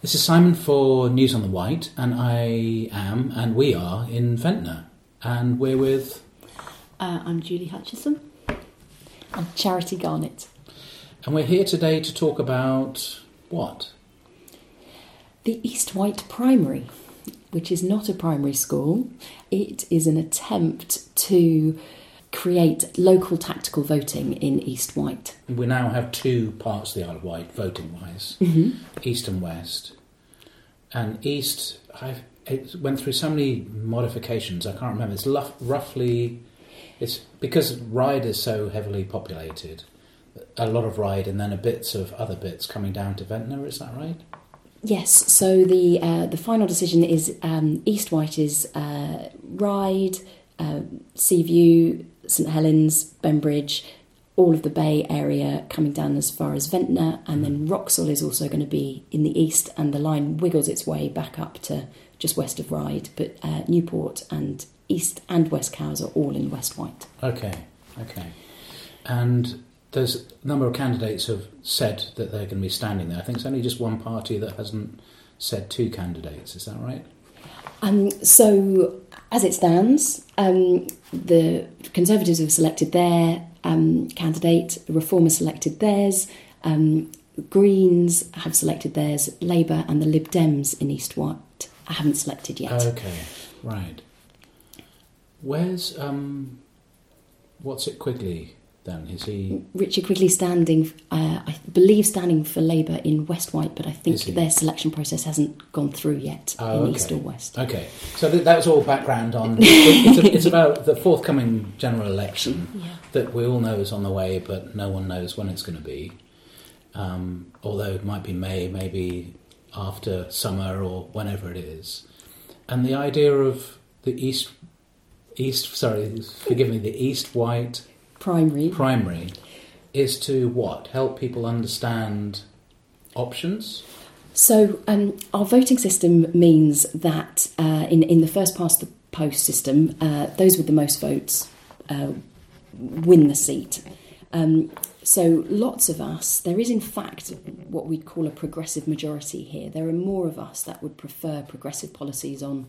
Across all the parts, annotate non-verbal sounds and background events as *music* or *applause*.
This is Simon for News on the Wight, and I am, and we are in Ventnor, and we're with. Uh, I'm Julie Hutchison. I'm Charity Garnett. And we're here today to talk about what? The East Wight Primary, which is not a primary school, it is an attempt to create local tactical voting in East Wight. We now have two parts of the Isle of Wight, voting wise East and West. And East, I've, it went through so many modifications, I can't remember. It's luff, roughly. It's because Ryde is so heavily populated, a lot of Ryde and then a bits of other bits coming down to Ventnor, is that right? Yes, so the uh, the final decision is um, East Wight is uh, Ryde, uh, Seaview, St Helens, Bembridge, all of the Bay area coming down as far as Ventnor, and then Wroxall is also going to be in the east, and the line wiggles its way back up to just west of Ryde, but uh, Newport and East and West Cowes are all in West Wight. Okay, okay. And there's a number of candidates have said that they're going to be standing there. I think it's only just one party that hasn't said two candidates. Is that right? Um, so, as it stands, um, the Conservatives have selected their um, candidate, the Reformers selected theirs, um, Greens have selected theirs, Labour and the Lib Dems in East Wight haven't selected yet. Okay, right. Where's um, what's it Quigley then? Is he? Richard Quigley standing, uh, I believe, standing for Labour in West Wight, but I think their selection process hasn't gone through yet Oh, in okay. East or West. Okay, so th- that's all background on. *laughs* it's, it's about the forthcoming general election Yeah. that we all know is on the way, but no one knows when it's going to be. Um, although it might be May, maybe after summer or whenever it is. And the idea of the East, East, sorry, forgive me, the East Wight Primary. primary is to what? Help people understand options? So, um, our voting system means that uh, in, in the first past the post system, uh, those with the most votes uh, win the seat. Um, so, lots of us, there is in fact what we'd call a progressive majority here. There are more of us that would prefer progressive policies on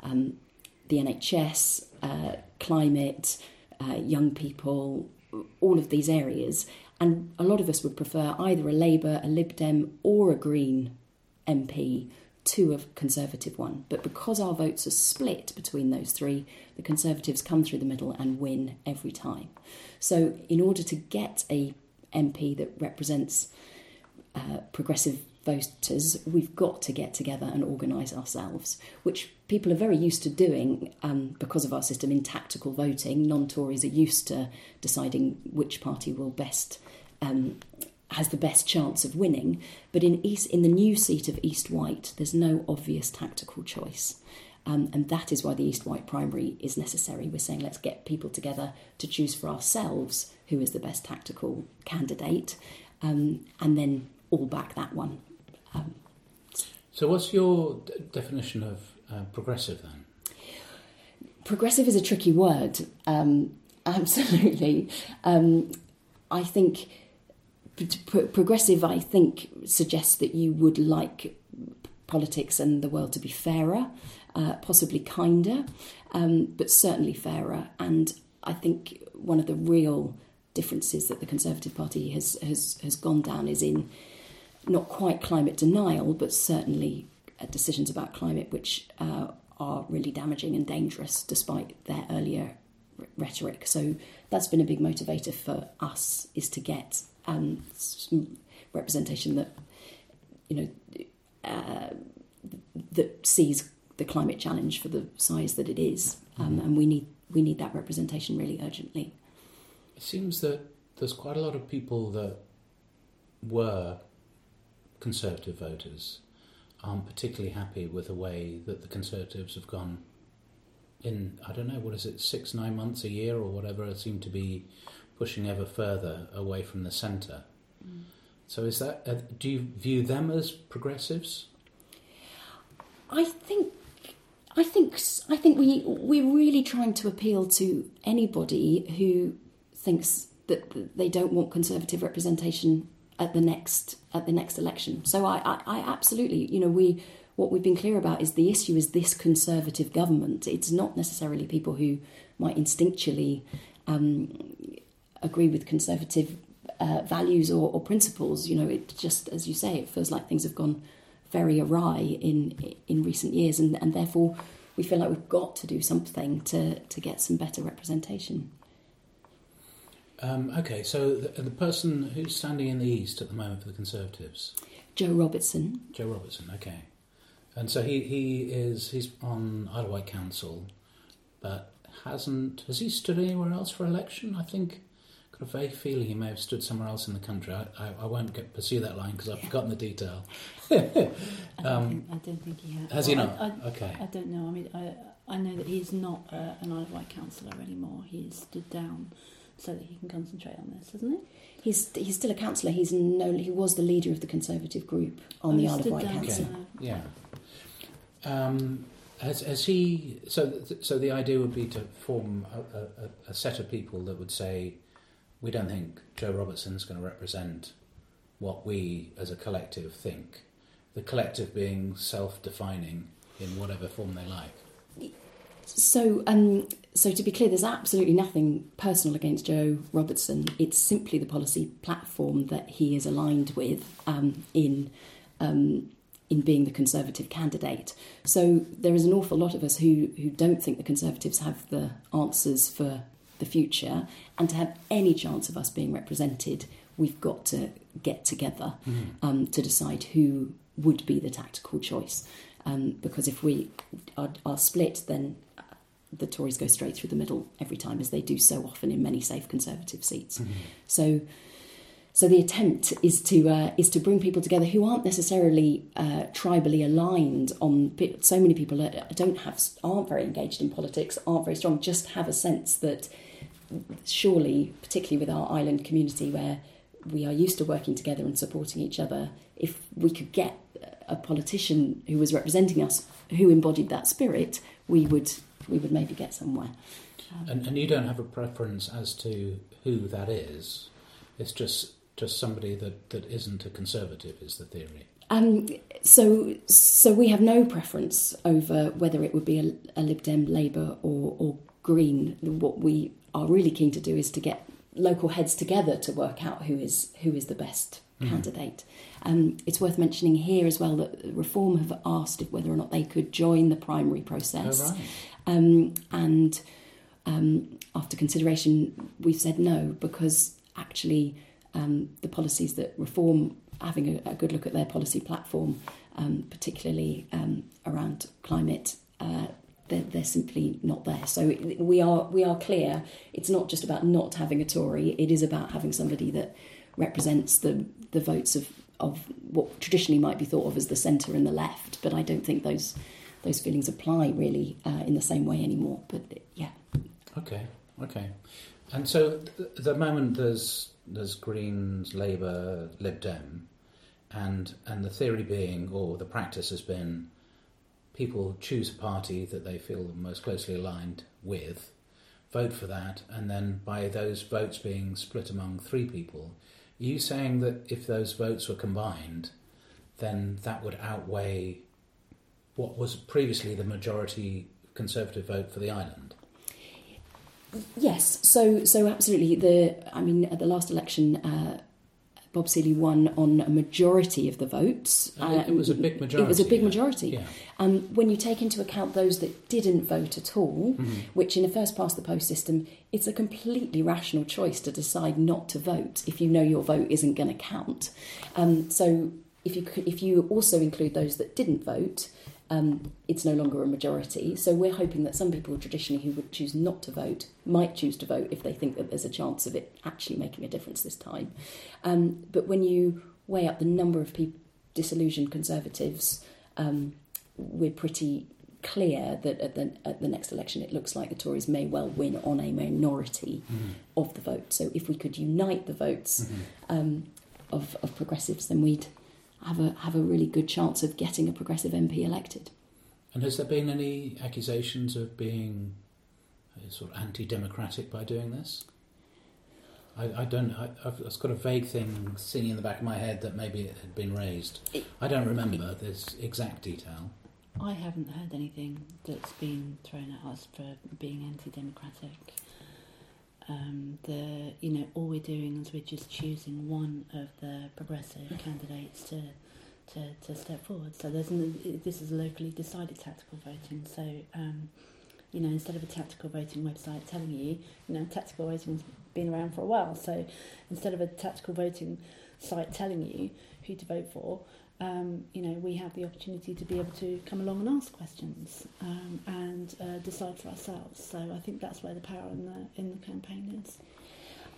um, the NHS, uh, climate, uh, young people, all of these areas. And a lot of us would prefer either a Labour, a Lib Dem, or a Green MP to a Conservative one. But because our votes are split between those three, the Conservatives come through the middle and win every time. So, in order to get a MP that represents uh, progressive voters, we've got to get together and organise ourselves, which people are very used to doing um, because of our system in tactical voting. Non Tories are used to deciding which party will best. Um, has the best chance of winning, but in East, in the new seat of East Wight, there's no obvious tactical choice, um, and that is why the East Wight primary is necessary. We're saying let's get people together to choose for ourselves who is the best tactical candidate, um, and then all back that one. Um, So, what's your d- definition of uh, progressive then? progressive is a tricky word. Um, *laughs* absolutely. Um, I think progressive, I think, suggests that you would like politics and the world to be fairer, uh, possibly kinder, um, but certainly fairer. And I think one of the real differences that the Conservative Party has, has, has gone down is in not quite climate denial, but certainly uh, decisions about climate which uh, are really damaging and dangerous despite their earlier r- rhetoric. So that's been a big motivator for us is to get um, some representation that you know uh, that sees the climate challenge for the size that it is, um, and we need we need that representation really urgently. It seems that there's quite a lot of people that were Conservative voters aren't particularly happy with the way that the Conservatives have gone in, I don't know, what is it, six, nine months, a year, or whatever, seem to be pushing ever further away from the centre. So, is that, uh, do you view them as progressives? I think I think I think we we're really trying to appeal to anybody who thinks that they don't want conservative representation at the next at the next election. So I, I, I absolutely, you know, we what we've been clear about is the issue is this conservative government. It's not necessarily people who might instinctually um, agree with conservative uh, values or, or, principles. You know, it just, as you say, it feels like things have gone very awry in in recent years, and, and therefore we feel like we've got to do something to to get some better representation. Um, okay, so the, the, person who's standing in the east at the moment for the Conservatives, Joe Robertson. Joe Robertson, okay, and so he he is he's on Isle of Wight Council, but hasn't has he stood anywhere else for election? I think got a vague feeling he may have stood somewhere else in the country. I, I, I won't get, pursue that line because I've forgotten the detail. *laughs* *laughs* I, don't um, think, I, don't think, he has. Has he not? I, okay. I don't know. I mean, I, I know that he's not uh, an Isle of Wight councillor anymore. He's stood down so that he can concentrate on this, hasn't he? He's he's still a councillor. He's no he was the leader of the Conservative group on the Isle of Wight Council. Okay. Yeah. Um, has, has he? So so the idea would be to form a, a, a set of people that would say, we don't think Joe Robertson's going to represent what we as a collective think. The collective being self-defining in whatever form they like. So, um, so to be clear, there's absolutely nothing personal against Joe Robertson. It's simply the policy platform that he is aligned with um, in um, in being the Conservative candidate. So there is an awful lot of us who who don't think the Conservatives have the answers for the future, and to have any chance of us being represented, we've got to get together mm. um, to decide who would be the tactical choice. Um, because if we are, are split, then the Tories go straight through the middle every time, as they do so often in many safe Conservative seats. Mm-hmm. So, so the attempt is to uh, is to bring people together who aren't necessarily uh, tribally aligned. On so many people don't have aren't very engaged in politics, aren't very strong. Just have a sense that surely, particularly with our island community where we are used to working together and supporting each other, if we could get a politician who was representing us who embodied that spirit, we would we would maybe get somewhere. Um, and, and you don't have a preference as to who that is. It's just just somebody that, that isn't a conservative is the theory. Um, so so we have no preference over whether it would be a, a Lib Dem, Labour, or, or Green. What we are really keen to do is to get local heads together to work out who is who is the best mm. candidate. Um, it's worth mentioning here as well that Reform have asked whether or not they could join the primary process. Oh, right. Um, and um, after consideration, we've said no because actually um, the policies that Reform, having a, a, good look at their policy platform, um, particularly um, around climate, uh, they're, they're, simply not there. So we are we are clear. It's not just about not having a Tory. It is about having somebody that represents the the votes of of what traditionally might be thought of as the centre and the left. But I don't think those those feelings apply really uh, in the same way anymore. But yeah. Okay. Okay. And so the moment there's there's Greens, Labour, Lib Dem, and and the theory being, or the practice has been, people choose a party that they feel most closely aligned with, vote for that, and then by those votes being split among three people, are you saying that if those votes were combined, then that would outweigh what was previously the majority Conservative vote for the island? Yes, so so absolutely. The I mean, at the last election, uh, Bob Seely won on a majority of the votes. Uh, it was a big majority. It was a big majority. Yeah. Um, when you take into account those that didn't vote at all, mm-hmm. which in a first past the post system, it's a completely rational choice to decide not to vote if you know your vote isn't going to count. Um, so if you if you also include those that didn't vote, um, it's no longer a majority. So we're hoping that some people traditionally who would choose not to vote might choose to vote if they think that there's a chance of it actually making a difference this time. Um, but when you weigh up the number of people, disillusioned Conservatives, um, we're pretty clear that at the, at the next election it looks like the Tories may well win on a minority mm-hmm. of the vote. So if we could unite the votes mm-hmm. Um, of, of progressives, then we'd have a have a really good chance of getting a progressive MP elected. And has there been any accusations of being uh, sort of anti-democratic by doing this? I, I don't. I, I've, I've got a vague thing singing in the back of my head that maybe it had been raised. It- I don't remember this exact detail. I haven't heard anything that's been thrown at us for being anti-democratic. Um, the you know all we're doing is we're just choosing one of the progressive candidates to to, to step forward. So there's an, this is locally decided tactical voting. So um, you know instead of a tactical voting website telling you you know tactical voting's been around for a while. So instead of a tactical voting site telling you who to vote for, um, you know, we have the opportunity to be able to come along and ask questions um, and uh, decide for ourselves. So I think that's where the power in the in the campaign is.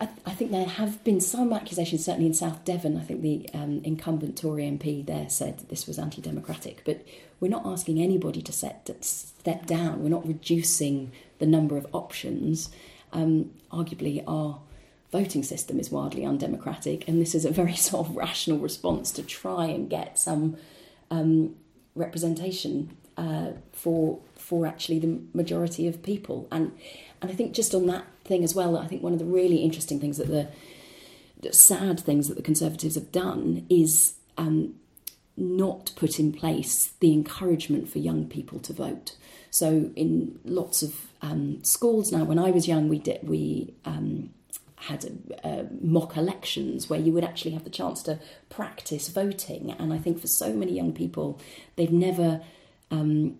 I, I think there have been some accusations, certainly in South Devon. I think the um, incumbent Tory MP there said this was anti democratic, but we're not asking anybody to set, step down. We're not reducing the number of options. Um, arguably, our voting system is wildly undemocratic, and this is a very *laughs* sort of rational response to try and get some um, representation uh, for for actually the majority of people. And and I think just on that thing as well, I think one of the really interesting things that the, the sad things that the Conservatives have done is um, not put in place the encouragement for young people to vote. So in lots of um, schools now, when I was young, we did we um, had uh, mock elections where you would actually have the chance to practice voting. And I think for so many young people, they've never um,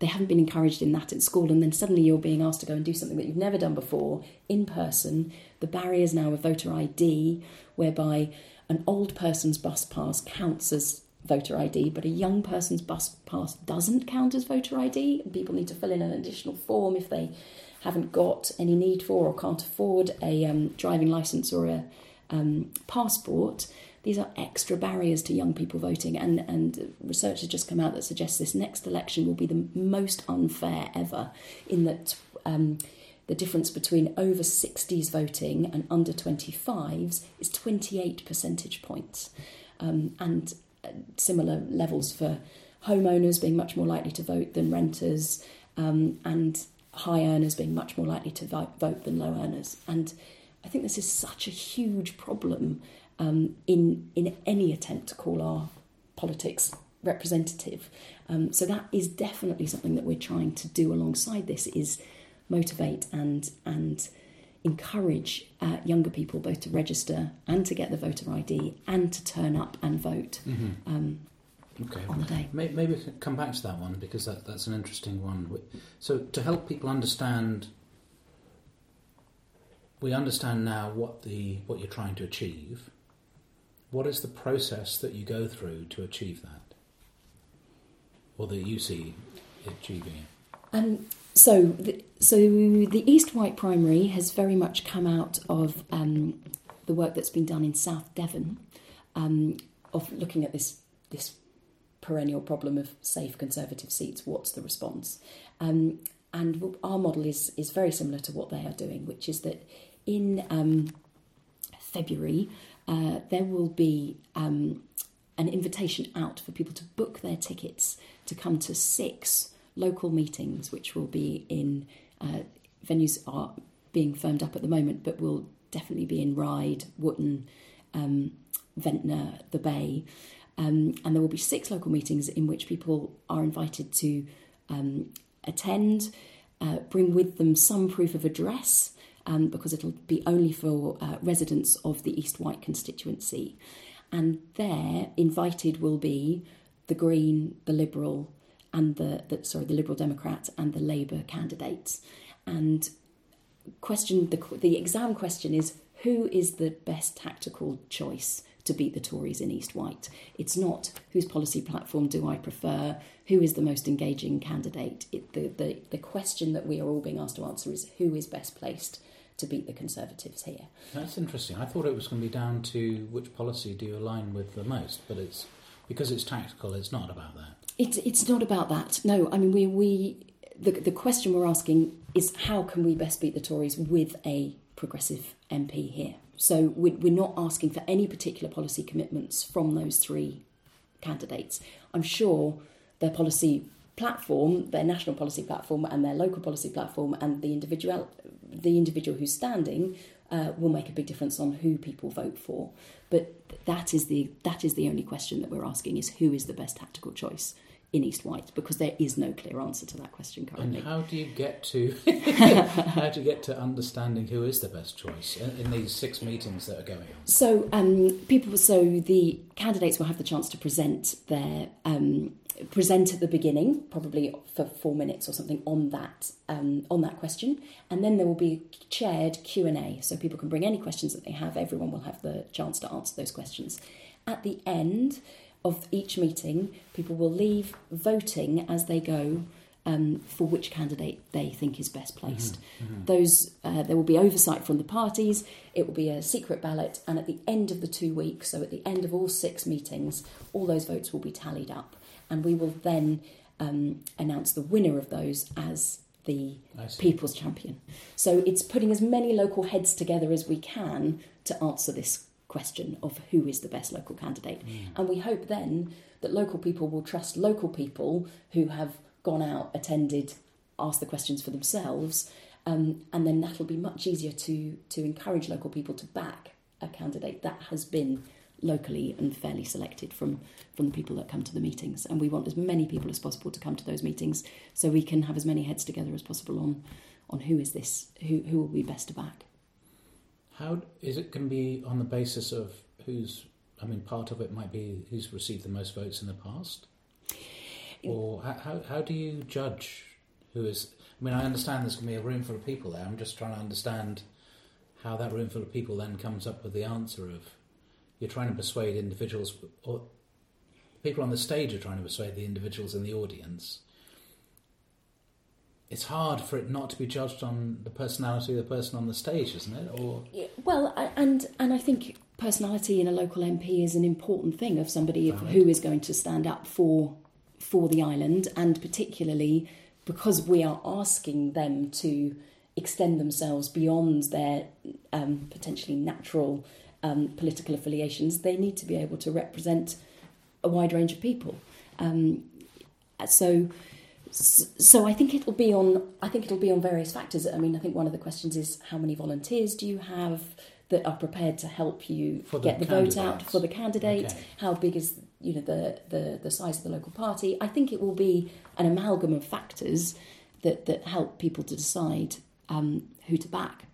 they haven't been encouraged in that at school, and then suddenly you're being asked to go and do something that you've never done before in person. The barriers now of voter ID, whereby an old person's bus pass counts as voter ID, but a young person's bus pass doesn't count as voter ID. And people need to fill in an additional form if they haven't got any need for or can't afford a um, driving license or a um, passport. These are extra barriers to young people voting, and, and research has just come out that suggests this next election will be the most unfair ever, in that um, the difference between over 60s voting and under 25s is 28 percentage points. Um, and uh, similar levels for homeowners being much more likely to vote than renters, um, and high earners being much more likely to vote, than low earners. And I think this is such a huge problem um, in in any attempt to call our politics representative. Um, so that is definitely something that we're trying to do alongside this is motivate and and encourage uh, younger people both to register and to get the voter ID and to turn up and vote Mm-hmm. um, Okay. day. May- Maybe we can come back to that one because that, that's an interesting one. So, to help people understand, we understand now what the what you're trying to achieve. What is the process that you go through to achieve that, or that you see achieving it? Um, so, the, so the East Wight Primary has very much come out of um, the work that's been done in South Devon, um, of looking at this this perennial problem of safe Conservative seats. What's the response? Um, and our model is is very similar to what they are doing, which is that in um, February uh, there will be um, an invitation out for people to book their tickets to come to six local meetings, which will be in uh, venues are being firmed up at the moment, but will definitely be in Ryde, Wootton, um, Ventnor, the Bay. Um, and there will be six local meetings in which people are invited to um, attend, uh, bring with them some proof of address, um, because it'll be only for uh, residents of the East Wight constituency. And there, invited will be the Green, the Liberal, and the, the sorry, the Liberal Democrat and the Labour candidates. And question the the exam question is who is the best tactical choice to beat the Tories in East Wight? It's not whose policy platform do I prefer, who is the most engaging candidate. It, the, the the question that we are all being asked to answer is who is best placed to beat the Conservatives here. That's interesting. I thought it was going to be down to which policy do you align with the most, but it's because it's tactical. It's not about that. It's it's not about that. No, I mean we we the the question we're asking is how can we best beat the Tories with a progressive MP here. So we- we're not asking for any particular policy commitments from those three candidates. I'm sure their policy platform, their national policy platform, and their local policy platform, and the individual the individual who's standing uh, will make a big difference on who people vote for. But that is the that is the only question that we're asking: is who is the best tactical choice in East Wight? Because there is no clear answer to that question currently. And how do you get to *laughs* how do you get to understanding who is the best choice in, in these six meetings that are going on? So um, people, so the candidates will have the chance to present their um, present at the beginning, probably for four minutes or something on that um, on that question, and then there will be a chaired Q and A, so people can bring any questions that they have. Everyone will have the chance to answer those questions. At the end of each meeting, people will leave voting as they go. Um, for which candidate they think is best placed. Mm-hmm. Those uh, there will be oversight from the parties. It will be a secret ballot, and at the end of the two weeks, so at the end of all six meetings, all those votes will be tallied up and we will then um, announce the winner of those as the people's champion. So it's putting as many local heads together as we can to answer this question of who is the best local candidate. Mm. And we hope then that local people will trust local people who have gone out, attended, asked the questions for themselves, um, and then that'll be much easier to to encourage local people to back a candidate that has been locally and fairly selected from from the people that come to the meetings and we want as many people as possible to come to those meetings so we can have as many heads together as possible on on who is this who who will be best to back how is it going to be on the basis of who's i mean part of it might be who's received the most votes in the past or how how do you judge who is i mean i understand there's going to be a room full of people there i'm just trying to understand how that room full of people then comes up with the answer of you're trying to persuade individuals, or people on the stage are trying to persuade the individuals in the audience. It's hard for it not to be judged on the personality of the person on the stage, isn't it? Or well, and and I think personality in a local MP is an important thing of somebody right. who is going to stand up for for the island, and particularly because we are asking them to extend themselves beyond their um, potentially natural um, political affiliations, they need to be able to represent a wide range of people. Um, so, so I think it'll be on. I think it'll be on various factors. I mean, I think one of the questions is how many volunteers do you have that are prepared to help you for get the, the vote out for the candidate? Okay. How big is you know the, the the size of the local party? I think it will be an amalgam of factors that that help people to decide um, who to back.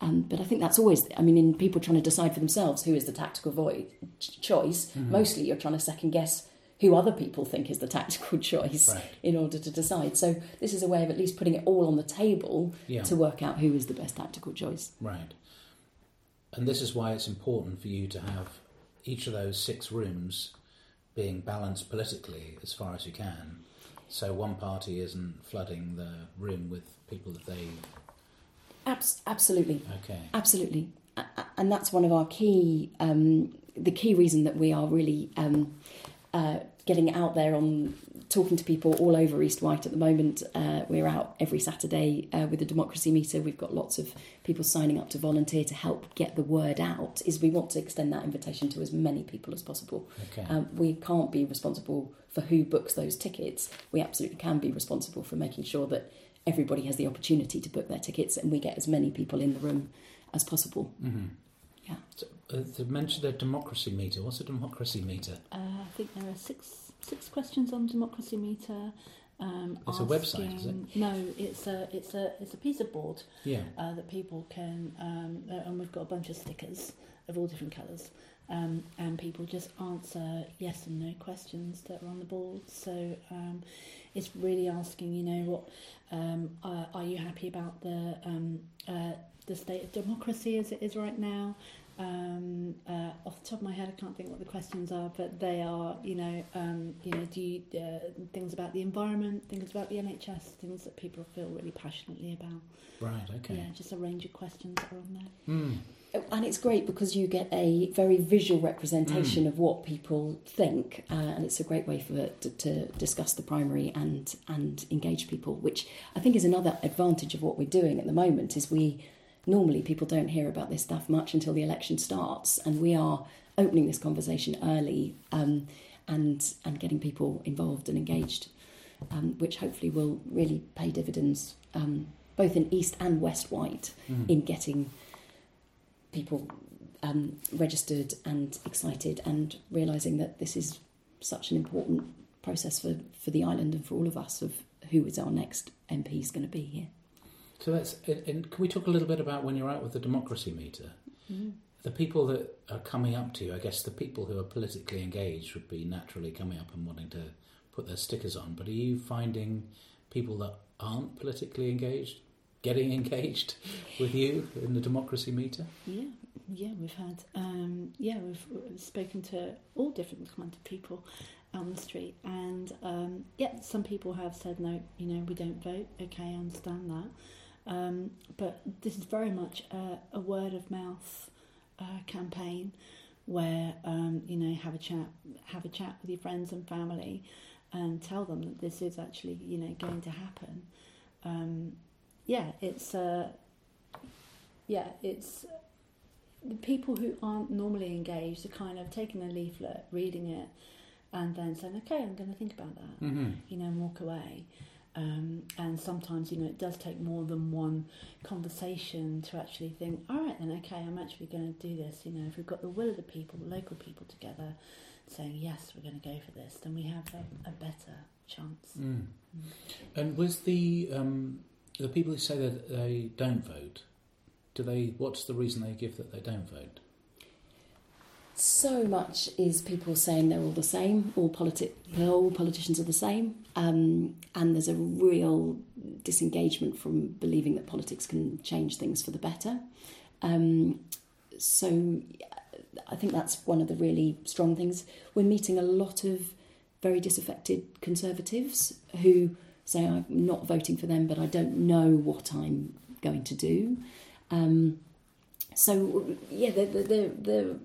Um, but I think that's always, I mean, in people trying to decide for themselves who is the tactical voice, choice, mm-hmm. mostly you're trying to second guess who other people think is the tactical *laughs* choice right. in order to decide. So this is a way of at least putting it all on the table yeah. to work out who is the best tactical choice. Right. And this is why it's important for you to have each of those six rooms being balanced politically as far as you can. So one party isn't flooding the room with people that they Abs- absolutely. Okay. Absolutely. And that's one of our key, um, the key reason that we are really um, uh, getting out there on talking to people all over East Wight at the moment. Uh, we're out every Saturday uh, with the democracy meter. We've got lots of people signing up to volunteer to help get the word out. Is we want to extend that invitation to as many people as possible. Okay. Um, we can't be responsible for who books those tickets. We absolutely can be responsible for making sure that everybody has the opportunity to book their tickets and we get as many people in the room as possible. Mm-hmm. Yeah. So, uh, to mention the democracy meter, what's a democracy meter? Uh, I think there are six six questions on democracy meter. Um, it's asking, a website, is it? No, it's a it's a it's a piece of board. Yeah. Uh, that people can, um, uh, and we've got a bunch of stickers of all different colours, um, and people just answer yes and no questions that are on the board. So um, it's really asking, you know, what um, uh, are you happy about the um, uh, the state of democracy as it is right now? Um, uh, off the top of my head, I can't think what the questions are, but they are, you know, um, you know, do you, uh, things about the environment, things about the NHS, things that people feel really passionately about. Right. Okay. Yeah, just a range of questions that are on there. Mm. And it's great because you get a very visual representation Mm. of what people think, uh, and it's a great way for to, to discuss the primary and and engage people. Which I think is another advantage of what we're doing at the moment. Is we normally people don't hear about this stuff much until the election starts, and we are opening this conversation early um, and and getting people involved and engaged, um, which hopefully will really pay dividends um, both in East and West Wight Mm. in getting people um, registered and excited and realising that this is such an important process for, for the island and for all of us of who is our next MP is going to be here. So let's. And can we talk a little bit about when you're out with the democracy meter? Mm. The people that are coming up to you, I guess the people who are politically engaged would be naturally coming up and wanting to put their stickers on. But are you finding people that aren't politically engaged getting *laughs* engaged with you in the democracy meter? Yeah, yeah, we've had um, yeah we've, we've spoken to all different kinds of people on the street, and um, yeah, some people have said no, you know, we don't vote. Okay, I understand that, um, but this is very much a, a word of mouth uh, campaign where um, you know have a chat, have a chat with your friends and family, and tell them that this is actually you know going to happen. Um, yeah, it's uh, yeah, it's the people who aren't normally engaged are kind of taking a leaflet, reading it, and then saying, "Okay, I'm going to think about that," Mm-hmm. you know, and walk away. Um, and sometimes, you know, it does take more than one conversation to actually think, all right, then, okay, I'm actually going to do this. You know, if we've got the will of the people, the local people together saying, yes, we're going to go for this, then we have a, a better chance. Mm. And was the um, the people who say that they don't vote? Do they? What's the reason they give that they don't vote? So much is people saying they're all the same, all, politi- all politicians are the same, um, and there's a real disengagement from believing that politics can change things for the better. Um, so I think that's one of the really strong things. We're meeting a lot of very disaffected conservatives who say, I'm not voting for them, but I don't know what I'm going to do. Um, so, yeah, the, the, the,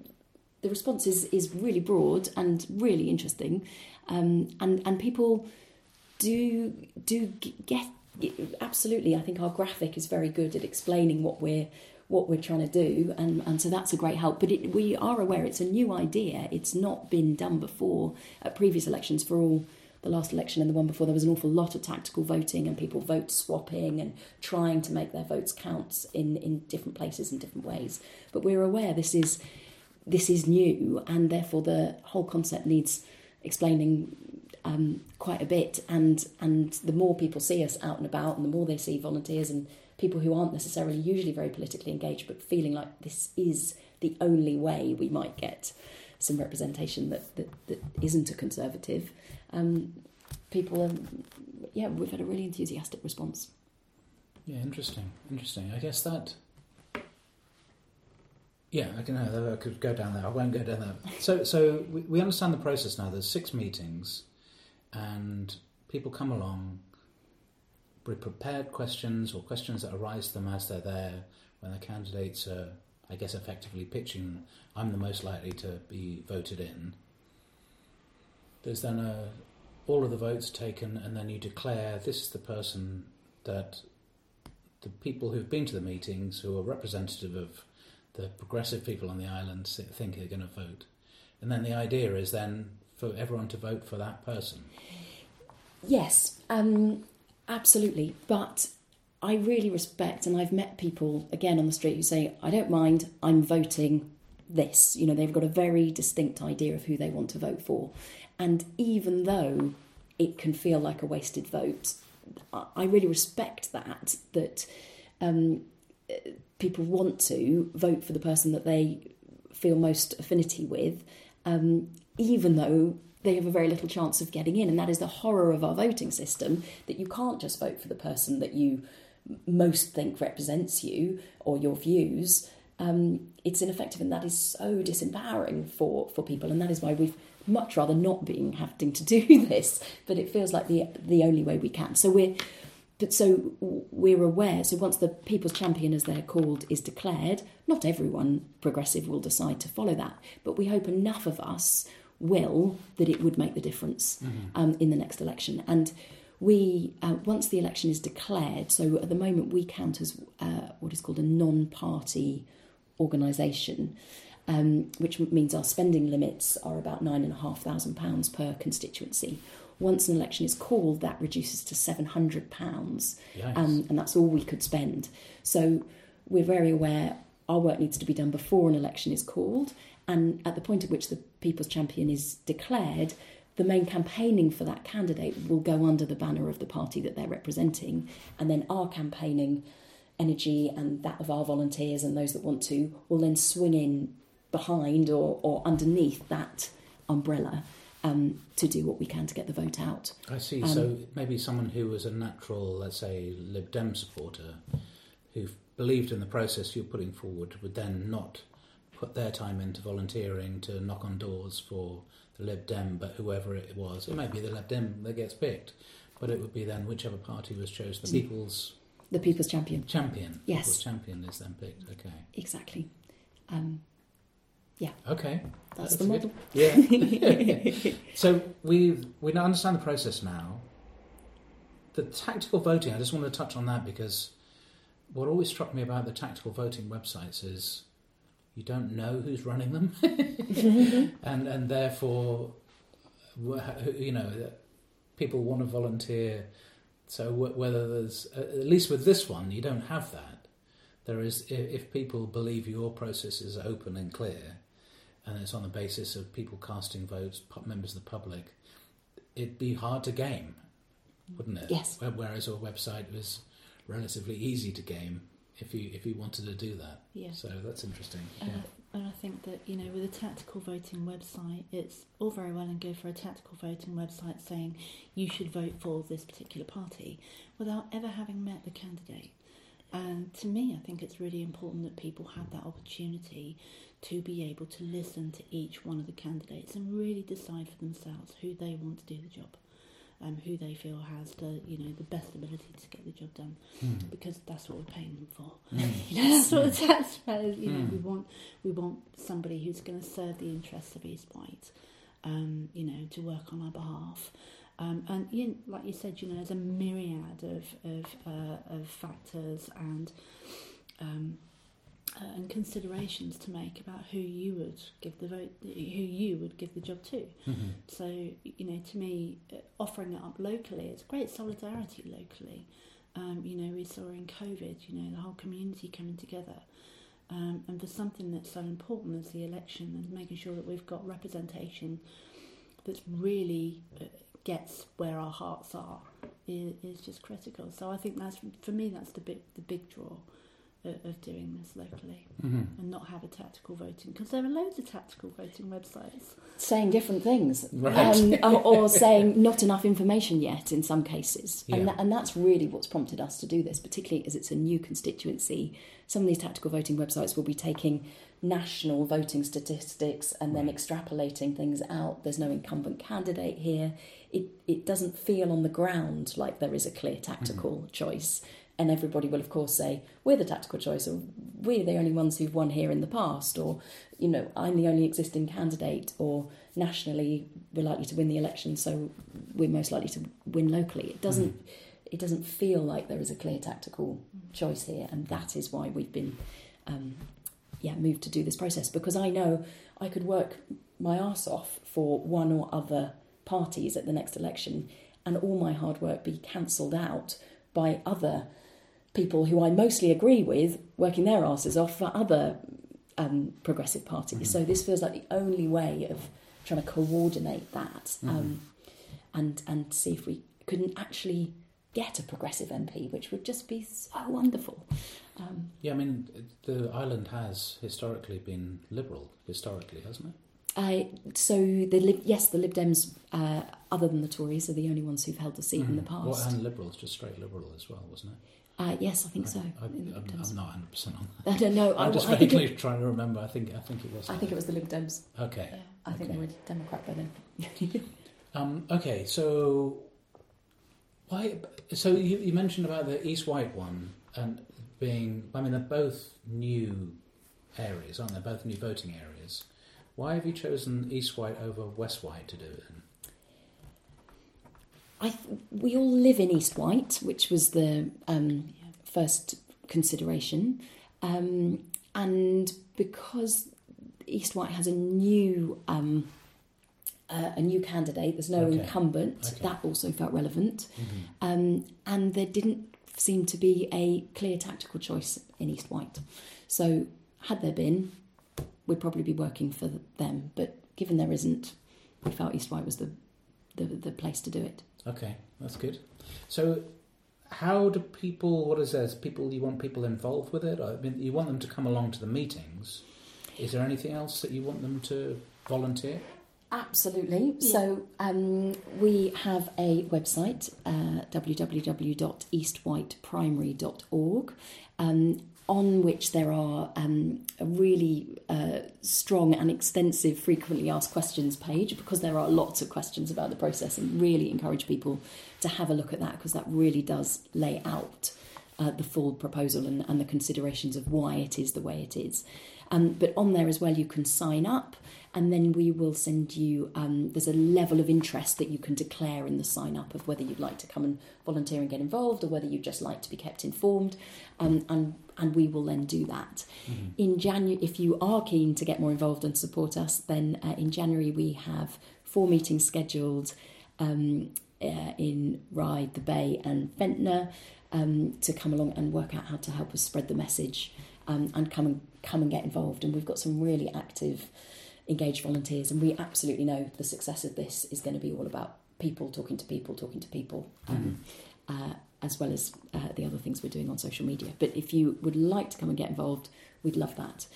the response is, is really broad and really interesting, um, and and people do do get absolutely. I think our graphic is very good at explaining what we're what we're trying to do, and, and so that's a great help. But it, we are aware it's a new idea. It's not been done before at previous elections. For all the last election and the one before, there was an awful lot of tactical voting and people vote swapping and trying to make their votes count in in different places in different ways. But we're aware this is this is new, and therefore the whole concept needs explaining um, quite a bit. And and the more people see us out and about, and the more they see volunteers and people who aren't necessarily usually very politically engaged, but feeling like this is the only way we might get some representation that that, that isn't a conservative. Um, people, are, yeah, we've had a really enthusiastic response. Yeah, interesting, interesting. I guess that. Yeah, I can know I could go down there. I won't go down there. So, so we, we understand the process now. There's six meetings, and people come along with prepared questions or questions that arise to them as they're there when the candidates are, I guess, effectively pitching. I'm the most likely to be voted in. There's then a, all of the votes taken, and then you declare this is the person that the people who've been to the meetings, who are representative of the progressive people on the island, think they're going to vote. And then the idea is then for everyone to vote for that person. Yes, um, absolutely. But I really respect, and I've met people again on the street who say, I don't mind, I'm voting this. You know, they've got a very distinct idea of who they want to vote for. And even though it can feel like a wasted vote, I really respect that, that um, people want to vote for the person that they feel most affinity with, um, even though they have a very little chance of getting in. And that is the horror of our voting system that you can't just vote for the person that you most think represents you or your views. Um, it's ineffective, and that is so disempowering for, for people. And that is why we've much rather not being having to do *laughs* this, but it feels like the the only way we can. So we're but so we're aware. So once the People's Champion, as they're called, is declared, not everyone progressive will decide to follow that, but we hope enough of us will that it would make the difference mm-hmm. um, in the next election. And we, uh, once the election is declared, so at the moment we count as uh, what is called a non-party organisation. Um, which means our spending limits are about nine and a half thousand pounds per constituency once an election is called, that reduces to £700, um, and that's all we could spend. So we're very aware our work needs to be done before an election is called, and at the point at which the People's Champion is declared, the main campaigning for that candidate will go under the banner of the party that they're representing, and then our campaigning energy and that of our volunteers and those that want to will then swing in behind or, or underneath that umbrella um, to do what we can to get the vote out. I see. Um, so maybe someone who was a natural, let's say, Lib Dem supporter, who believed in the process you're putting forward, would then not put their time into volunteering to knock on doors for the Lib Dem, but whoever it was, it might be the Lib Dem that gets picked, but it would be then whichever party was chosen, the Mm. People's The People's Champion, Champion. Yes. People's Champion is then picked. Okay. exactly. Um, Okay. that's, That's the good. model. Yeah. *laughs* *laughs* so we we now understand the process now. The tactical voting. I just want to touch on that because what always struck me about the tactical voting websites is you don't know who's running them, *laughs* and and therefore, you know, people want to volunteer. So whether there's at least with this one, you don't have that. There is if people believe your process is open and clear, and it's on the basis of people casting votes, members of the public, it'd be hard to game, wouldn't it? Yes. Whereas our website was relatively easy to game if you if you wanted to do that. Yeah. So that's interesting. And, Yeah. And I think that, you know, with a tactical voting website, it's all very well and good for a tactical voting website saying you should vote for this particular party without ever having met the candidate. And to me, I think it's really important that people have that opportunity to be able to listen to each one of the candidates and really decide for themselves who they want to do the job, um, who they feel has the you know the best ability to get the job done, Mm. because that's what we're paying them for. Mm. *laughs* You know, that's what the taxpayers. You know, Mm. we want we want somebody who's going to serve the interests of East Wight. Um, you know, to work on our behalf. Um, and you know, like you said, you know, there's a myriad of of, uh, of factors and um, uh, and considerations to make about who you would give the vote, who you would give the job to. Mhm. So, you know, to me, uh, offering it up locally, it's great solidarity locally. Um, you know, we saw in COVID, you know, the whole community coming together. Um, and for something that's so important as the election and making sure that we've got representation that's really uh, gets where our hearts are is, is just critical. So I think that's, for me, that's the big, the big draw of, of doing this locally Mhm. and not have a tactical voting because there are loads of tactical voting websites. saying different things, Right. um, *laughs* or, or saying not enough information yet in some cases, and, that, and that's really what's prompted us to do this, particularly as it's a new constituency. Some of these tactical voting websites will be taking national voting statistics and then Right. extrapolating things out. There's no incumbent candidate here. It it doesn't feel on the ground like there is a clear tactical choice. And everybody will, of course, say, we're the tactical choice, or we're the only ones who've won here in the past, or, you know, I'm the only existing candidate, or nationally we're likely to win the election, so we're most likely to win locally. It doesn't, it doesn't feel like there is a clear tactical choice here, and that is why we've been, um, yeah, moved to do this process because I know I could work my arse off for one or other parties at the next election, and all my hard work be cancelled out by other people who I mostly agree with working their asses off for other um, progressive parties. Mhm. So this feels like the only way of trying to coordinate that Mm-hmm. um, and and see if we couldn't actually get a progressive MP, which would just be so wonderful. Um, Yeah, I mean, the island has historically been liberal, historically, hasn't it? I, so the Lib, yes, the Lib Dems, uh, other than the Tories, are the only ones who've held the seat in the Mhm. past. Well, and liberals, just straight liberal as well, wasn't it? Uh, yes, I think so. I, the Lib am not 100 percent on that. *laughs* I don't know. I, I'm just I think vaguely it, trying to remember. I think I think it was. I think it was the Lib Dems. Okay. Yeah. I think Okay. they were Democrat by then. *laughs* Um, okay. So why? So you, you mentioned about the East Wight one and being. I mean, they're both new areas, aren't they? Both new voting areas. Why have you chosen East Wight over West Wight to do it? I th- we all live in East Wight, which was the um, first consideration, um, and because East Wight has a new um, uh, a new candidate, there's no Okay. incumbent. Okay. That also felt relevant, um, and there didn't seem to be a clear tactical choice in East Wight. So had there been, we'd probably be working for them. But given there isn't, we felt East Wight was the, the, the place to do it. Okay, that's good. So, how do people? What is this? People you want people involved with it? I mean, you want them to come along to the meetings. Is there anything else that you want them to volunteer? Absolutely. Yeah. So um, we have a website, uh, www.eastwightprimary.org, um, on which there are um, a really uh, strong and extensive frequently asked questions page because there are lots of questions about the process and really encourage people to have a look at that because that really does lay out uh, the full proposal and, and the considerations of why it is the way it is. Um, but on there as well, you can sign up, and then we will send you. Um, there's a level of interest that you can declare in the sign up of whether you'd like to come and volunteer and get involved, or whether you'd just like to be kept informed, um, and and we will then do that. In January, if you are keen to get more involved and support us, then uh, in January we have four meetings scheduled. Um, uh, in Ryde, the Bay, and Ventnor um, to come along and work out how to help us spread the message um, and come and come and get involved. And we've got some really active, engaged volunteers, and we absolutely know the success of this is going to be all about people talking to people, talking to people, um, uh, as well as uh, the other things we're doing on social media. But if you would like to come and get involved, we'd love that.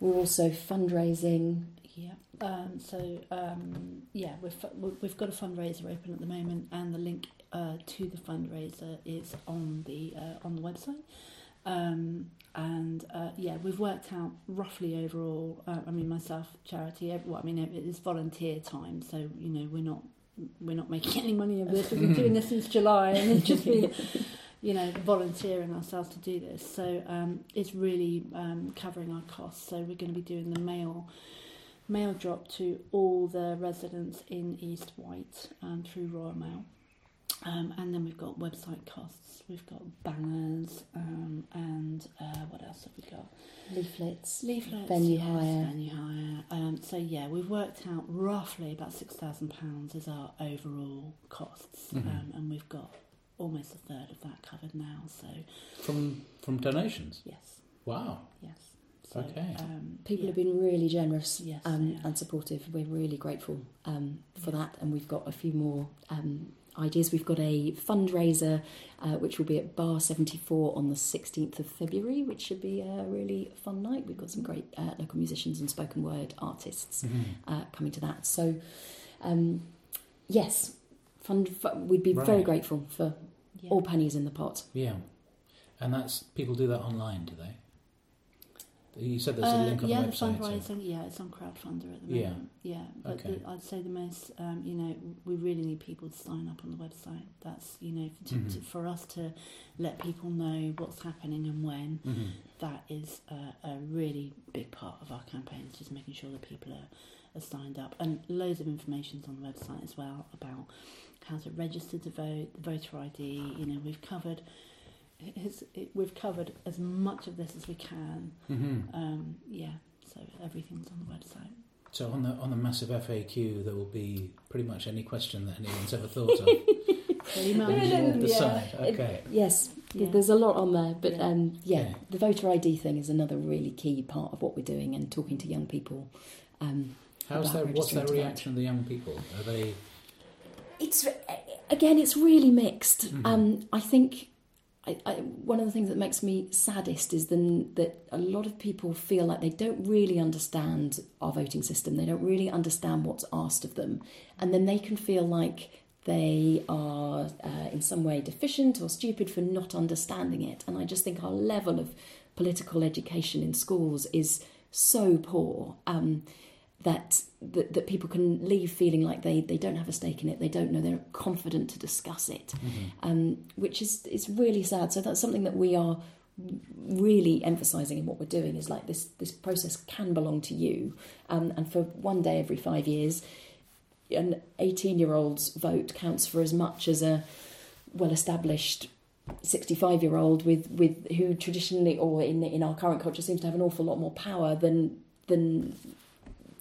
We're also fundraising. Yeah. Um, so um, yeah, we've we've got a fundraiser open at the moment, and the link uh, to the fundraiser is on the uh, on the website. Um, and uh, yeah, we've worked out roughly overall. Uh, I mean, myself, charity. Well, I mean, it is volunteer time, so you know we're not we're not making *laughs* any money of this. We've been doing this since July, and it's just been you know volunteering ourselves to do this. So um, it's really um, covering our costs. So we're going to be doing the mail mail drop to all the residents in East Wight um, through Royal Mail. Um, and then we've got website costs, we've got banners, um, and uh, what else have we got? Leaflets. Leaflets, Venue yes, hire. venue hire. Um, so yeah, we've worked out roughly about six thousand pounds is our overall costs, Mhm. um, and we've got almost a third of that covered now. So From from donations. yes, Wow. yes. So, Okay. Um, People yeah. have been really generous Yes, um, and supportive. We're really grateful um, for Yeah. that, and we've got a few more um, ideas. We've got a fundraiser uh, which will be at Bar 74 on the 16th of February, which should be a really fun night. We've got some great uh, local musicians and spoken word artists Mhm. uh, coming to that. So, um, yes, fund, fu- we'd be very grateful for Yeah. all pennies in the pot. Yeah, and that's people do that online, do they? You said there's a Uh, link on yeah, the website. so- fundraising. Yeah, it's on crowdfunder at the Yeah. moment. Yeah, but Okay. the, I'd say the most, um, you know, we really need people to sign up on the website. That's you know, to, to, Mhm. for us to let people know what's happening and when. Mhm. That is a, a really big part of our campaign. Is just making sure that people are, are signed up, and loads of information's on the website as well about how to register to vote, the voter ID. You know, we've covered. It's, it, we've covered as much of this as we can Mhm. um, yeah, so everything's on the website. So on the on the massive FAQ, there will be pretty much any question that anyone's ever thought of. *laughs* Pretty much. No, no, on no, the yeah. side. Okay. Yes, Yeah. there's a lot on there, but Yeah. um, yeah, Yeah. the voter ID thing is another really key part of what we're doing and talking to young people. Um, How's about their what's their to vote. reaction of the young people? Are they? It's again, it's really mixed. Mhm. Um, I think I, I, one of the things that makes me saddest is then that a lot of people feel like they don't really understand our voting system. They don't really understand what's asked of them, and then they can feel like they are uh, in some way deficient or stupid for not understanding it. And I just think our level of political education in schools is so poor. Um, that, that that people can leave feeling like they, they don't have a stake in it, they don't know, they're confident to discuss it, Mhm. um, which is is really sad. So that's something that we are really emphasising in what we're doing is like this this process can belong to you, um, and for one day every five years, an eighteen year old's vote counts for as much as a well established. 65 year old with, with who traditionally or in in our current culture seems to have an awful lot more power than than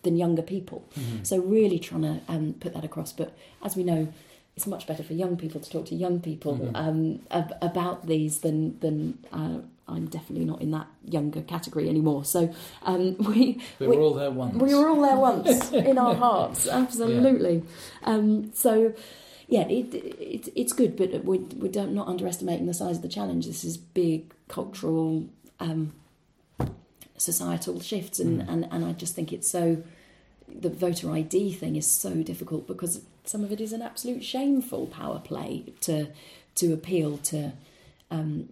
than younger people Mhm. so really trying to um, put that across. But as we know, it's much better for young people to talk to young people Mhm. um, ab- about these than than uh, I'm definitely not in that younger category anymore. So um, *laughs* we We we- were all there once. we were all there once *laughs* in our hearts, absolutely. Um, so, yeah, it, it, it's good, but we, we don't not underestimating the size of the challenge. This is big cultural, um, societal shifts, and, Mm. and, and I just think it's so. The voter ID thing is so difficult because some of it is an absolute shameful power play to to appeal to um,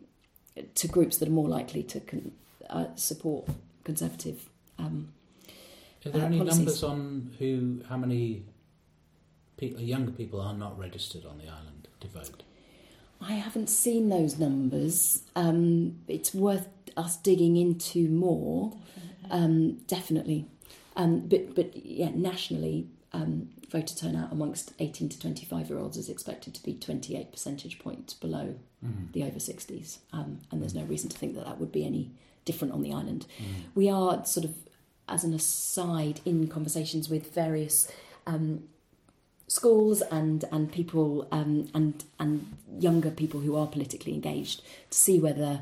to groups that are more likely to con- uh, support conservative um, Are there uh, any policies. numbers on who, how many pe- younger people are not registered on the island to vote? I haven't seen those numbers. Um, it's worth us digging into more, um, definitely. Um, but but yeah, nationally, um, voter turnout amongst 18 to 25 year olds is expected to be 28 percentage points below Mm. the over 60s, um, and there's no reason to think that that would be any different on the island. Mm. We are sort of, as an aside, in conversations with various um, schools and and people um, and and younger people who are politically engaged to see whether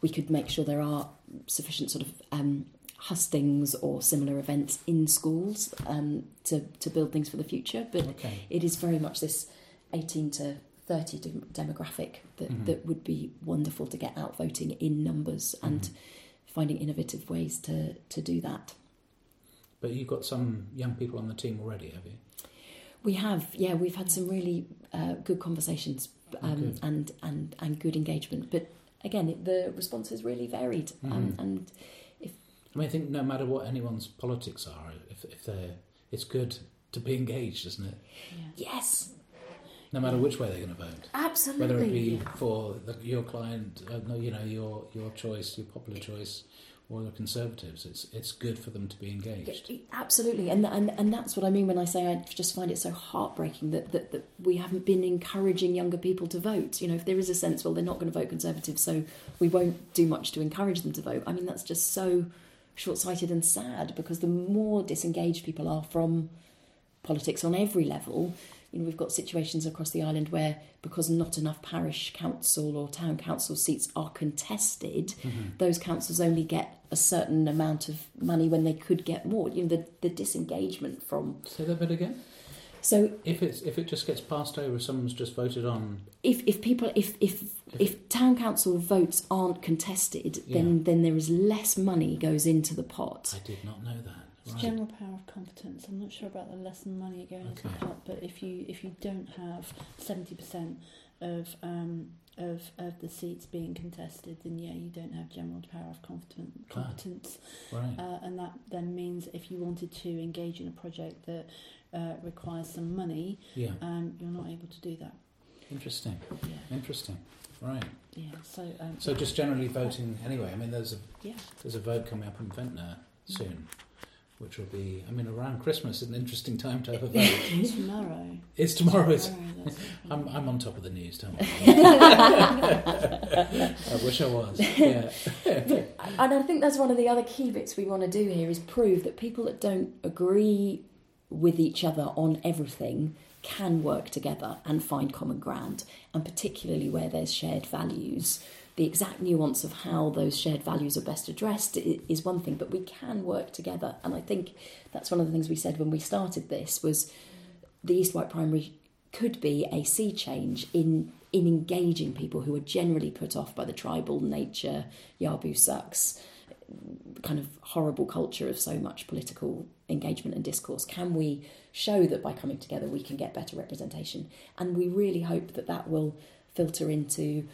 we could make sure there are sufficient sort of um, hustings or similar events in schools um, to to build things for the future. But Okay. it is very much this 18 to 30 dem- demographic that, Mhm. that would be wonderful to get out voting in numbers and Mhm. finding innovative ways to, to do that. But you've got some young people on the team already, have you? We have, yeah, we've had some really uh, good conversations um, Good. and, and, and good engagement. But again, it, the response is really varied. Um, Mhm. and I mean, I think no matter what anyone's politics are, if, if they're, it's good to be engaged, isn't it? Yeah. yes, No matter which way they're going to vote, absolutely. whether it be for the, your client, uh, no, you know, your your choice, your popular choice, or the Conservatives, it's it's good for them to be engaged. Absolutely, and, and and that's what I mean when I say I just find it so heartbreaking that, that, that we haven't been encouraging younger people to vote. You know, if there is a sense, well, they're not going to vote Conservative, so we won't do much to encourage them to vote. I mean, that's just so short-sighted and sad because the more disengaged people are from politics on every level, you know, we've got situations across the island where because not enough parish council or town council seats are contested, Mhm. those councils only get a certain amount of money when they could get more. You know, the, the disengagement from. Say that bit again. So If it's if it just gets passed over, someone's just voted on. if, if people if, if if town council votes aren't contested, then then there is less money goes into the pot. I did not know that. It's Right. general power of competence. I'm not sure about the lesson money going into the Okay. pot, but if you if you don't have seventy percent of um, of of the seats being contested, then yeah, you don't have general power of competent, Ah. competence, Right. uh, and that then means if you wanted to engage in a project that uh, requires some money, Yeah. um, you're not able to do that. Interesting. Yeah, Interesting. Right. yeah. So um, So just generally voting anyway. I mean, there's a yeah, there's a vote coming up in Ventnor soon, which will be. I mean, around Christmas is an interesting time to have a *laughs* vote. tomorrow. it's tomorrow. Is Tomorrow, that's *laughs* I'm I'm on top of the news. Don't worry. *laughs* I wish I was. Yeah. And I think that's one of the other key bits we want to do here is prove that people that don't agree with each other on everything can work together and find common ground, and particularly where there's shared values. The exact nuance of how those shared values are best addressed is one thing, but we can work together. And I think that's one of the things we said when we started this was the East Wight Primary could be a sea change in in engaging people who are generally put off by the tribal nature, Yabu sucks, kind of horrible culture of so much political engagement and discourse. Can we show that by coming together we can get better representation? And we really hope that that will filter into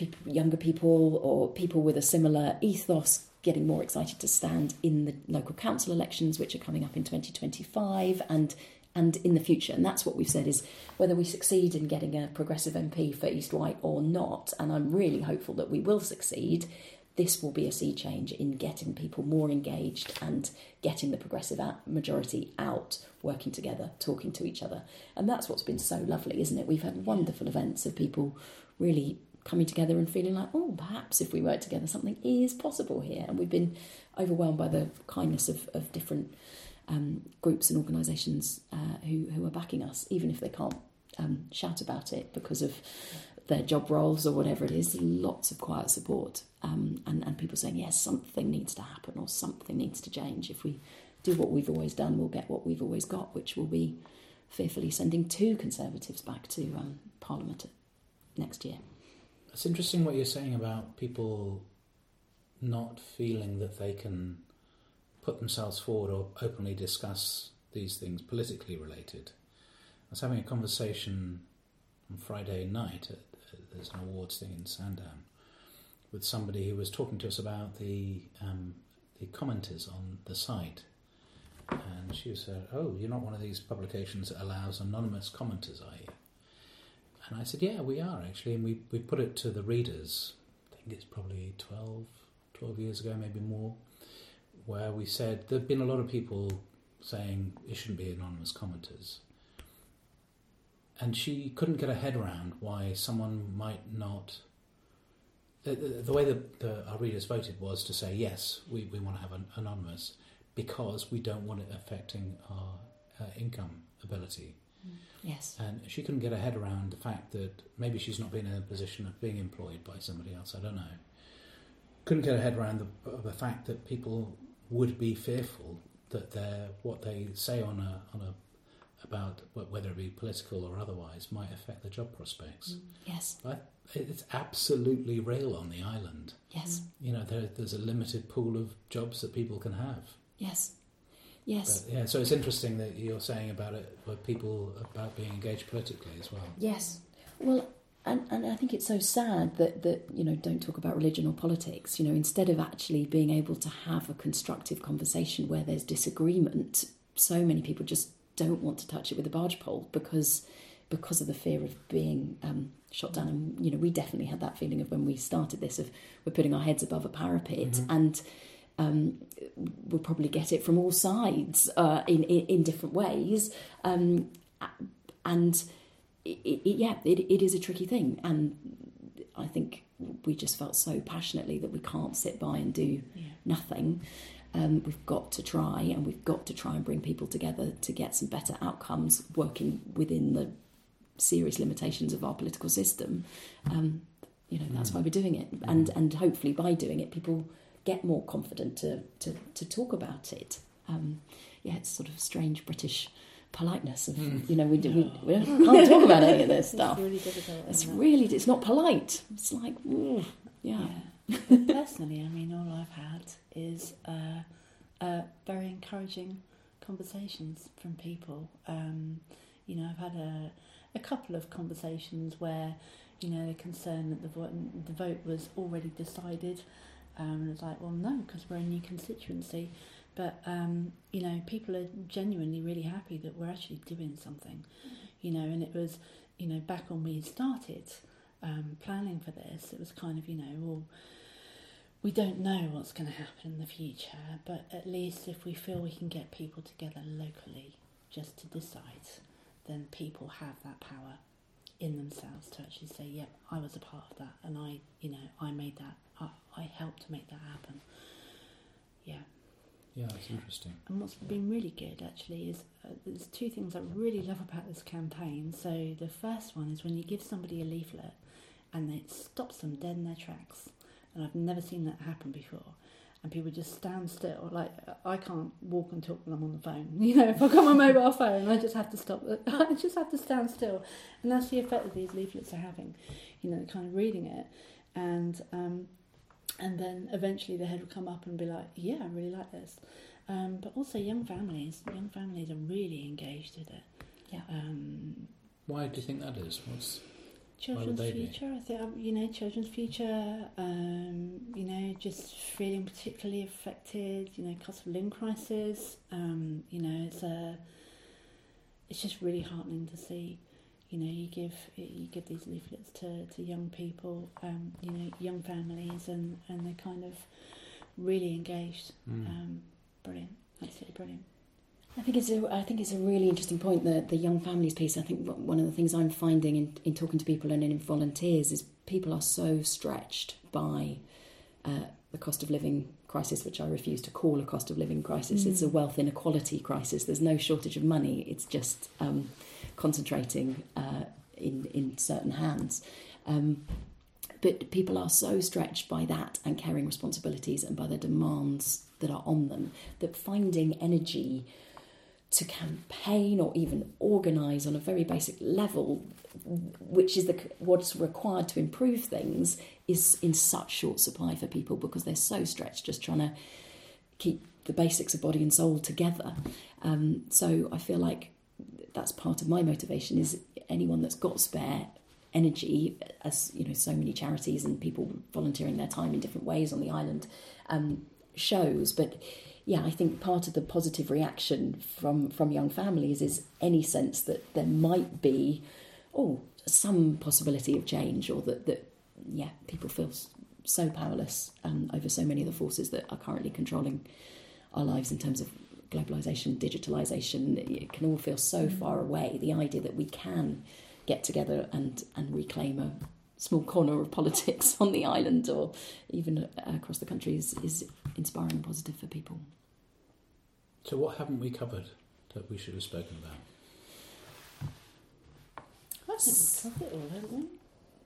people, younger people or people with a similar ethos getting more excited to stand in the local council elections, which are coming up in 2025 and and in the future. And that's what we've said is whether we succeed in getting a progressive MP for East Wight or not, and I'm really hopeful that we will succeed, this will be a sea change in getting people more engaged and getting the progressive majority out, working together, talking to each other. And that's what's been so lovely, isn't it? We've had wonderful events of people really coming together and feeling like, oh, perhaps if we work together, something is possible here. And we've been overwhelmed by the kindness of, of different um, groups and organisations uh, who, who are backing us, even if they can't um, shout about it because of their job roles or whatever it is. Lots of quiet support um, and, and people saying, yes, something needs to happen or something needs to change. If we do what we've always done, we'll get what we've always got, which will be fearfully sending two Conservatives back to um, Parliament next year. It's interesting what you're saying about people not feeling that they can put themselves forward or openly discuss these things politically related. I was having a conversation on Friday night at, there's an awards thing in Sandown with somebody who was talking to us about the um, the commenters on the site, and she said, "Oh, you're not one of these publications that allows anonymous commenters, are you?" And I said, "Yeah, we are actually, and we we put it to the readers. I think it's probably 12, 12 years ago, maybe more, where we said there've been a lot of people saying it shouldn't be anonymous commenters." And she couldn't get her head around why someone might not the, the, the way that the, our readers voted was to say yes, we, we want to have an anonymous because we don't want it affecting our uh, income ability. Yes. And she couldn't get her head around the fact that maybe she's not been in a position of being employed by somebody else. I don't know. Couldn't get her head around the, the fact that people would be fearful that their what they say on a on a about whether it be political or otherwise might affect the job prospects. Mm, yes. But it's absolutely real on the island. Yes. You know, there, there's a limited pool of jobs that people can have. Yes. Yes. But, yeah, so it's interesting that you're saying about it, with people about being engaged politically as well. Yes. Well, and, and I think it's so sad that, that, you know, don't talk about religion or politics. You know, instead of actually being able to have a constructive conversation where there's disagreement, so many people just don't want to touch it with a barge pole because because of the fear of being um, shot down. And you know, we definitely had that feeling of when we started this of we're putting our heads above a parapet mm-hmm. and. Um, we'll probably get it from all sides uh, in, in, in different ways, um, and it, it, yeah, it, it is a tricky thing. And I think we just felt so passionately that we can't sit by and do yeah. nothing. Um, we've got to try, and we've got to try and bring people together to get some better outcomes, working within the serious limitations of our political system. Um, you know, that's mm. why we're doing it, mm. and and hopefully by doing it, people get more confident to to, to talk about it. Um, yeah, it's sort of strange British politeness of mm. you know we, do, we, we can't talk about any of this *laughs* stuff. It's really difficult. It's really it's not polite. It's like ooh, yeah. yeah. *laughs* Personally, I mean, all I've had is uh, uh, very encouraging conversations from people. Um, you know, I've had a a couple of conversations where, you know, they're concerned that the vote, the vote was already decided. Um, and it's like, well, no, because we're a new constituency. But, um, you know, people are genuinely really happy that we're actually doing something, you know, and it was, you know, back when we started um, planning for this, it was kind of, you know, well, we don't know what's going to happen in the future, but at least if we feel we can get people together locally just to decide then people have that power in themselves to actually say, "Yeah, I was a part of that, and I, you know, I made that. I, I helped to make that happen." Yeah. Yeah, that's interesting. And what's been really good actually is uh, there's two things I really love about this campaign. So the first one is when you give somebody a leaflet and it stops them dead in their tracks, and I've never seen that happen before and people just stand still. Like I can't walk and talk when I'm on the phone. *laughs* You know, if I've got my mobile phone, I just have to stop. *laughs* I just have to stand still, and that's the effect that these leaflets are having. You know, kind of reading it, and um, and then eventually the head will come up and be like, "Yeah, I really like this." Um, but also young families, young families are really engaged with it. Yeah. Um, Why do you think that is? What's children's future. I think um, you know children's future. Um, you know, just feeling particularly affected. You know, cost of living crisis. Um, you know, it's a. It's just really heartening to see. You know, you give you give these leaflets to, to young people. Um, you know, young families, and and they're kind of really engaged. Mm. Um, brilliant, absolutely brilliant. I think it's a, I think it's a really interesting point the the young families piece. I think one of the things I'm finding in, in talking to people and in volunteers is people are so stretched by uh, the cost of living crisis, which I refuse to call a cost of living crisis. Mm. It's a mm. wealth inequality crisis. There's no shortage of money. It's just um, concentrating uh, in in certain hands. Um, but people are so stretched by that and caring responsibilities and by the demands that are on them that finding energy to campaign or even organise on a very basic level, which is the, what's required to improve things, is in such short supply for people because they're so stretched just trying to keep the basics of body and soul together. Um, so I feel like that's part of my motivation is anyone that's got spare energy, as you know, so many charities and people volunteering their time in different ways on the island um, shows. But yeah, I think part of the positive reaction from from young families is any sense that there might be, oh, some possibility of change, or that that yeah, people feel so powerless um, over so many of the forces that are currently controlling our lives in terms of globalization, digitalization. It can all feel so mm. far away. The idea that we can get together and, and reclaim a small corner of politics *laughs* on the island or even across the country is, is inspiring and positive for people. So, what haven't we covered that we should have spoken about? I think we've covered it all, haven't we?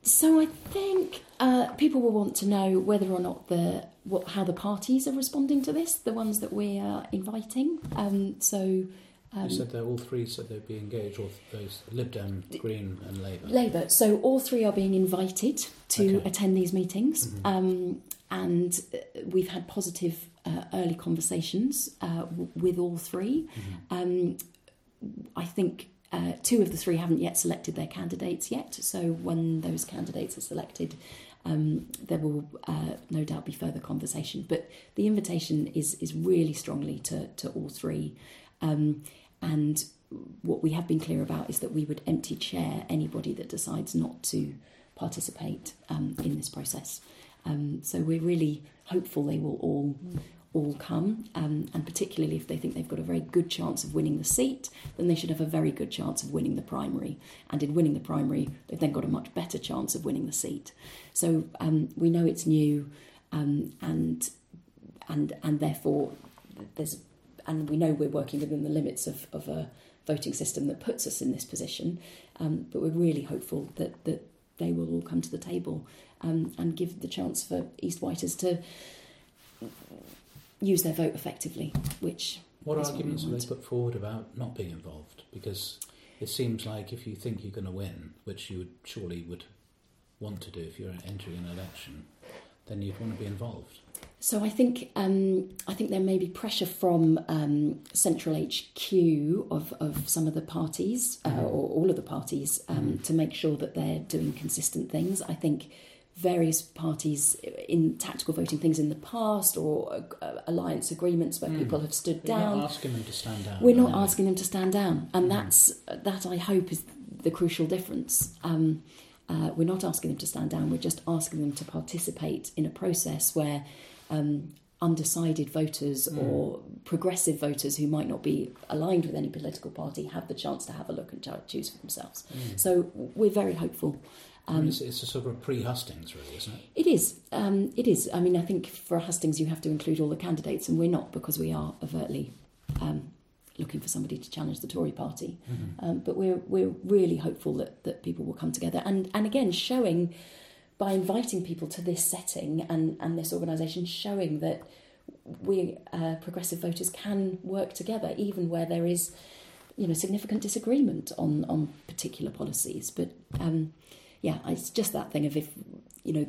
So I think uh, people will want to know whether or not the what how the parties are responding to this, the ones that we are inviting. Um, so um, you said that all three said they'd be engaged, or those Lib Dem, Green, and Labour. Labour. So all three are being invited to okay. attend these meetings, mm-hmm. um, and uh, we've had positive uh, early conversations uh, w- with all 3 mm-hmm. um, I think uh, two of the three haven't yet selected their candidates yet. So when those candidates are selected, um, there will uh, no doubt be further conversation. But the invitation is is really strongly to to all three. Um, and what we have been clear about is that we would empty chair anybody that decides not to participate um, in this process. Um, so we're really hopeful they will all all come, um, and particularly if they think they've got a very good chance of winning the seat, then they should have a very good chance of winning the primary. And in winning the primary, they've then got a much better chance of winning the seat. So um, we know it's new, um, and and and therefore there's and we know we're working within the limits of, of a voting system that puts us in this position. Um, but we're really hopeful that, that they will all come to the table um, and give the chance for East Wighters to use their vote effectively. Which what arguments have they put forward about not being involved? Because it seems like if you think you're going to win, which you would surely would want to do if you're entering an election, then you'd want to be involved. So I think um, I think there may be pressure from um, central HQ of, of some of the parties uh, mm-hmm. or all of the parties um, mm-hmm. to make sure that they're doing consistent things. I think various parties in tactical voting things in the past or uh, alliance agreements where mm. people have stood We're down. We're not asking them to stand down. We're not asking them to stand down, and mm. that's that I hope is the crucial difference. Um, uh, we're not asking them to stand down. We're just asking them to participate in a process where um, undecided voters mm. or progressive voters who might not be aligned with any political party have the chance to have a look and choose for themselves. Mm. So we're very hopeful. Um, I mean, it's, it's, a sort of a pre-Hustings, really, isn't it? It is. Um, it is. I mean, I think for Hustings you have to include all the candidates, and we're not because we are overtly um, looking for somebody to challenge the Tory party. Mm-hmm. Um, but we're we're really hopeful that that people will come together, and and again showing by inviting people to this setting and, and this organisation showing that we uh, progressive voters can work together even where there is you know significant disagreement on on particular policies but um, yeah it's just that thing of if you know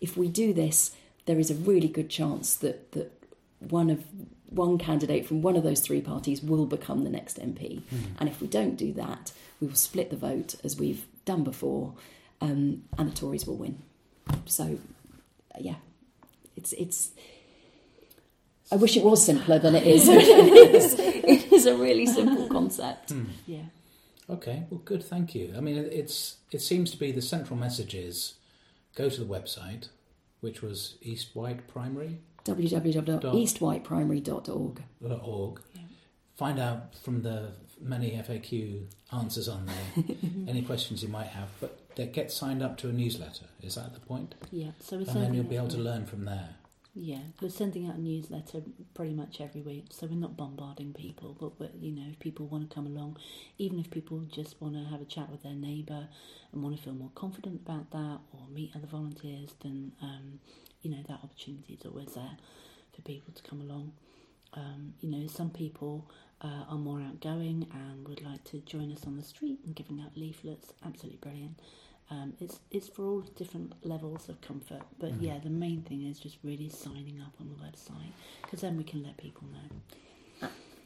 if we do this there is a really good chance that that one of one candidate from one of those three parties will become the next MP mm. and if we don't do that we will split the vote as we've done before um, and the Tories will win. So, yeah, it's it's. I wish it was simpler than it is. *laughs* it, is it is a really simple concept. Hmm. Yeah. Okay. Well, good. Thank you. I mean, it's it seems to be the central message is go to the website, which was East Wight Primary. www.eastwightprimary.org. .org. Yeah. Find out from the many FAQ answers on there *laughs* any questions you might have, but get signed up to a newsletter. Is that the point? Yeah. So and then you'll be able to learn from there. Yeah, we're sending out a newsletter pretty much every week, so we're not bombarding people. But you know, if people want to come along, even if people just want to have a chat with their neighbour and want to feel more confident about that, or meet other volunteers, then um, you know that opportunity is always there for people to come along. Um, you know, some people uh, are more outgoing and would like to join us on the street and giving out leaflets. Absolutely brilliant. Um, it's it's for all different levels of comfort, but Mhm. yeah, the main thing is just really signing up on the website because then we can let people know.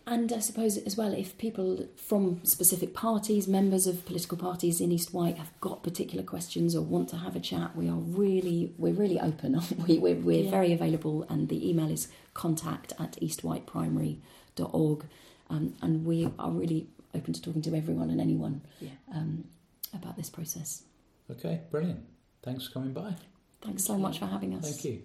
And I suppose as well, if people from specific parties, members of political parties in East Wight, have got particular questions or want to have a chat, we are really we're really open. Aren't we? We're, we're Yeah. very available, and the email is contact at eastwightprimary.org, um, and we are really open to talking to everyone and anyone Yeah. um, about this process. Okay, brilliant. Thanks for coming by. Thanks so much for having us. Thank you.